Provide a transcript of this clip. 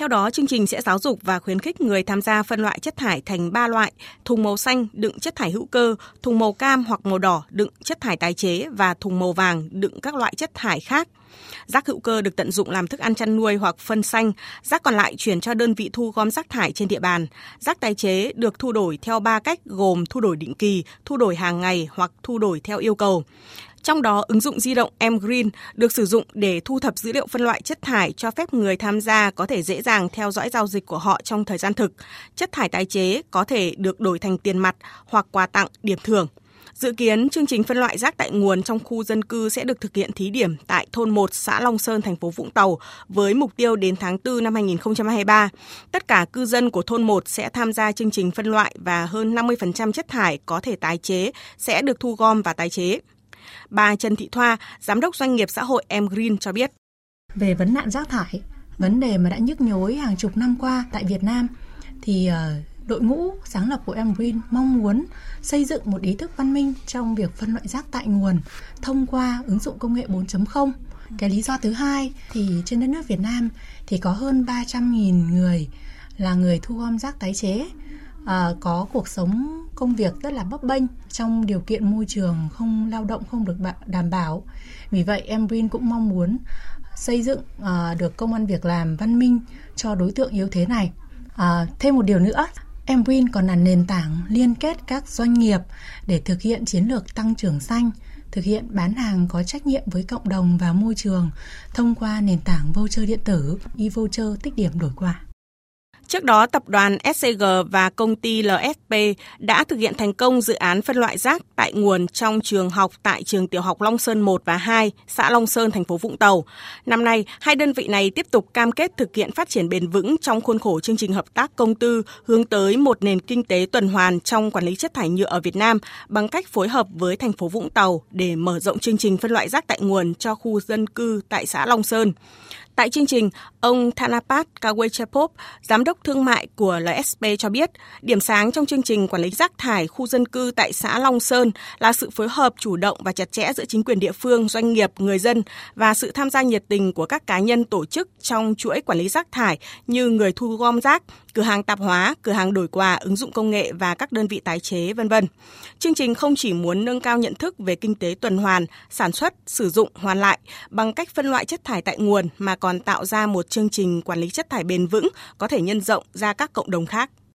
Theo đó, chương trình sẽ giáo dục và khuyến khích người tham gia phân loại chất thải thành 3 loại: thùng màu xanh đựng chất thải hữu cơ, thùng màu cam hoặc màu đỏ đựng chất thải tái chế và thùng màu vàng đựng các loại chất thải khác. Rác hữu cơ được tận dụng làm thức ăn chăn nuôi hoặc phân xanh, rác còn lại chuyển cho đơn vị thu gom rác thải trên địa bàn. Rác tái chế được thu đổi theo 3 cách gồm thu đổi định kỳ, thu đổi hàng ngày hoặc thu đổi theo yêu cầu. Trong đó, ứng dụng di động mGreen được sử dụng để thu thập dữ liệu phân loại chất thải cho phép người tham gia có thể dễ dàng theo dõi giao dịch của họ trong thời gian thực. Chất thải tái chế có thể được đổi thành tiền mặt hoặc quà tặng, điểm thưởng. Dự kiến chương trình phân loại rác tại nguồn trong khu dân cư sẽ được thực hiện thí điểm tại thôn 1 xã Long Sơn thành phố Vũng Tàu với mục tiêu đến tháng 4 năm 2023. Tất cả cư dân của thôn 1 sẽ tham gia chương trình phân loại và hơn 50% chất thải có thể tái chế sẽ được thu gom và tái chế. Bà Trần Thị Thoa, giám đốc doanh nghiệp xã hội Em Green cho biết. Về vấn nạn rác thải, vấn đề mà đã nhức nhối hàng chục năm qua tại Việt Nam thì ờ, đội ngũ sáng lập của Em Green mong muốn xây dựng một ý thức văn minh trong việc phân loại rác tại nguồn thông qua ứng dụng công nghệ 4.0. Cái lý do thứ hai thì trên đất nước Việt Nam thì có hơn 300.000 người là người thu gom rác tái chế à, có cuộc sống công việc rất là bấp bênh trong điều kiện môi trường không lao động không được đảm bảo vì vậy em Brin cũng mong muốn xây dựng uh, được công an việc làm văn minh cho đối tượng yếu thế này Uh, thêm một điều nữa em Win còn là nền tảng liên kết các doanh nghiệp để thực hiện chiến lược tăng trưởng xanh thực hiện bán hàng có trách nhiệm với cộng đồng và môi trường thông qua nền tảng voucher điện tử e-voucher tích điểm đổi quà. Trước đó, tập đoàn SCG và công ty LSP đã thực hiện thành công dự án phân loại rác tại nguồn trong trường học tại trường tiểu học Long Sơn 1 và 2, xã Long Sơn, thành phố Vũng Tàu. Năm nay, hai đơn vị này tiếp tục cam kết thực hiện phát triển bền vững trong khuôn khổ chương trình hợp tác công tư hướng tới một nền kinh tế tuần hoàn trong quản lý chất thải nhựa ở Việt Nam bằng cách phối hợp với thành phố Vũng Tàu để mở rộng chương trình phân loại rác tại nguồn cho khu dân cư tại xã Long Sơn. Tại chương trình, ông Thanapat Kawechapop, giám đốc thương mại của LSP cho biết, điểm sáng trong chương trình quản lý rác thải khu dân cư tại xã Long Sơn là sự phối hợp chủ động và chặt chẽ giữa chính quyền địa phương, doanh nghiệp, người dân và sự tham gia nhiệt tình của các cá nhân tổ chức trong chuỗi quản lý rác thải như người thu gom rác, cửa hàng tạp hóa, cửa hàng đổi quà, ứng dụng công nghệ và các đơn vị tái chế, vân vân. Chương trình không chỉ muốn nâng cao nhận thức về kinh tế tuần hoàn, sản xuất, sử dụng, hoàn lại bằng cách phân loại chất thải tại nguồn mà còn còn tạo ra một chương trình quản lý chất thải bền vững, có thể nhân rộng ra các cộng đồng khác.